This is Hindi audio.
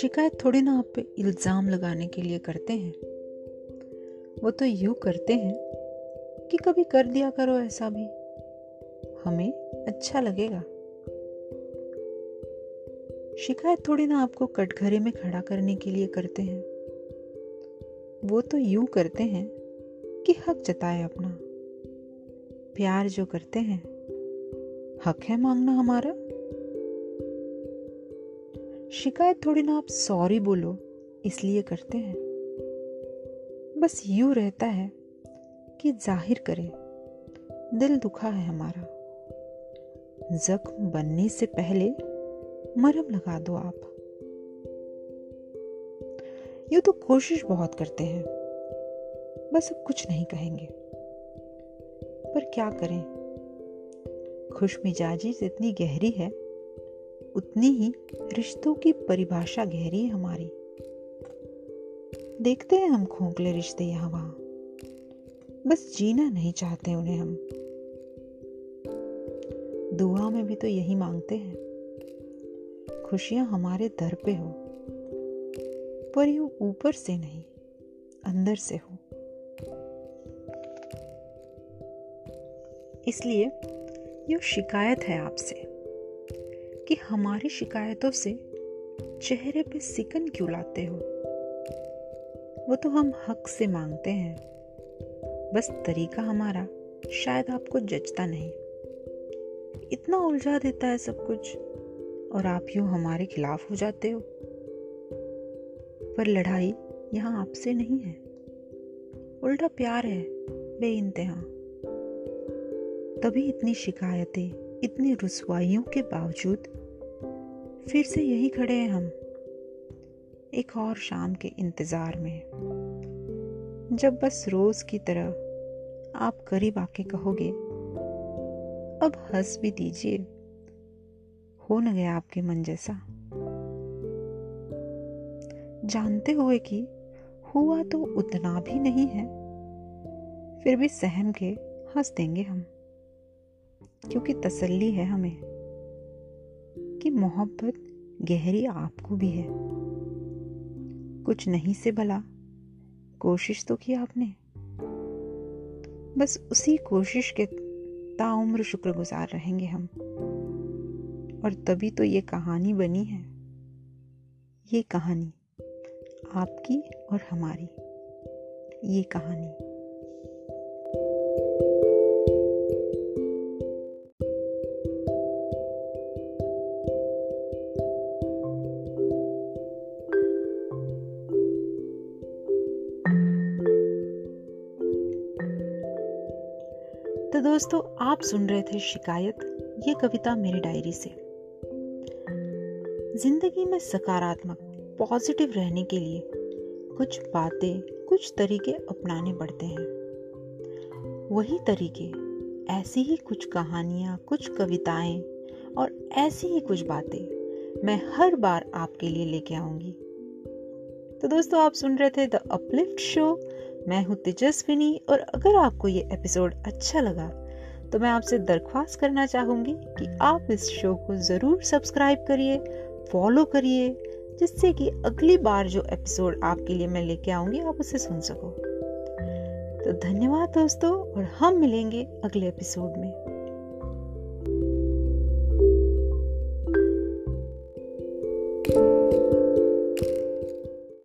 शिकायत थोड़ी ना आप पे इल्ज़ाम लगाने के लिए करते हैं। वो तो यूँ करते हैं कि कभी कर दिया करो ऐसा भी। हमें अच्छा लगेगा। शिकायत थोड़ी ना आपको कटघरे में खड़ा करने के लिए करते हैं। वो तो यूँ करते हैं कि हक जताए अपना। प्यार जो करते हैं, हक है मांगना हमारा। शिकायत थोड़ी ना, आप सॉरी बोलो, इसलिए करते हैं। बस यूँ रहता है कि ज़ाहिर करें, दिल दुखा है हमारा। जख्म बनने से पहले मरम लगा दो आप। यूँ तो कोशिश बहुत करते हैं, बस अब कुछ नहीं कहेंगे। पर क्या करें? खुश मिजाजी जितनी गहरी है उतनी ही रिश्तों की परिभाषा गहरी है हमारी। देखते हैं हम खोखले रिश्ते यहाँ वहाँ। बस जीना नहीं चाहते उन्हें हम। दुआ में भी तो यही मांगते हैं। खुशियाँ हमारे दर पे हो, पर यू ऊपर से नहीं, अंदर से हो। इसलिए यू शिकायत है आपसे। कि हमारी शिकायतों से चेहरे पे सिकन क्यों लाते हो? वो तो हम हक से मांगते हैं। बस तरीका हमारा शायद आपको जचता नहीं। इतना उलझा देता है सब कुछ, और आप यूँ हमारे खिलाफ हो जाते हो। पर लड़ाई यहाँ आपसे नहीं है। उल्टा प्यार है बे इंतहा तभी इतनी शिकायतें इतनी रसवाइयों के बावजूद फिर से यही खड़े हैं हम। एक और शाम के इंतज़ार में। जब बस रोज की तरह आप करीब आके कहोगे, अब हंस भी दीजिए। हो न गया आपके मन जैसा। जानते हुए कि हुआ तो उतना भी नहीं है, फिर भी सहम के हंस देंगे हम। क्योंकि तसल्ली है हमें कि मोहब्बत गहरी आपको भी है। कुछ नहीं से भला, कोशिश तो की आपने। बस उसी कोशिश के ताउम्र शुक्रगुजार रहेंगे हम। और तभी तो ये कहानी बनी है। ये कहानी आपकी और हमारी। ये कहानी। तो दोस्तों, आप सुन रहे थे शिकायत, ये कविता मेरी डायरी से। ज़िंदगी में सकारात्मक, पॉजिटिव रहने के लिए कुछ बातें, कुछ तरीके अपनाने पड़ते हैं। वही तरीके, ऐसी ही कुछ कहानियाँ, कुछ कविताएँ और ऐसी ही कुछ बातें मैं हर बार आपके लिए लेके आऊँगी। तो दोस्तों, आप सुन रहे थे द अपलिफ्ट शो मैं हूँ तेजस्विनी और अगर आपको ये एपिसोड अच्छा लगा तो मैं आपसे दरख्वास्त करना चाहूँगी कि आप इस शो को ज़रूर सब्सक्राइब करिए, फॉलो करिए, जिससे कि अगली बार जो एपिसोड आपके लिए मैं लेके आऊँगी, आप उसे सुन सको। तो धन्यवाद दोस्तों, और हम मिलेंगे अगले एपिसोड में।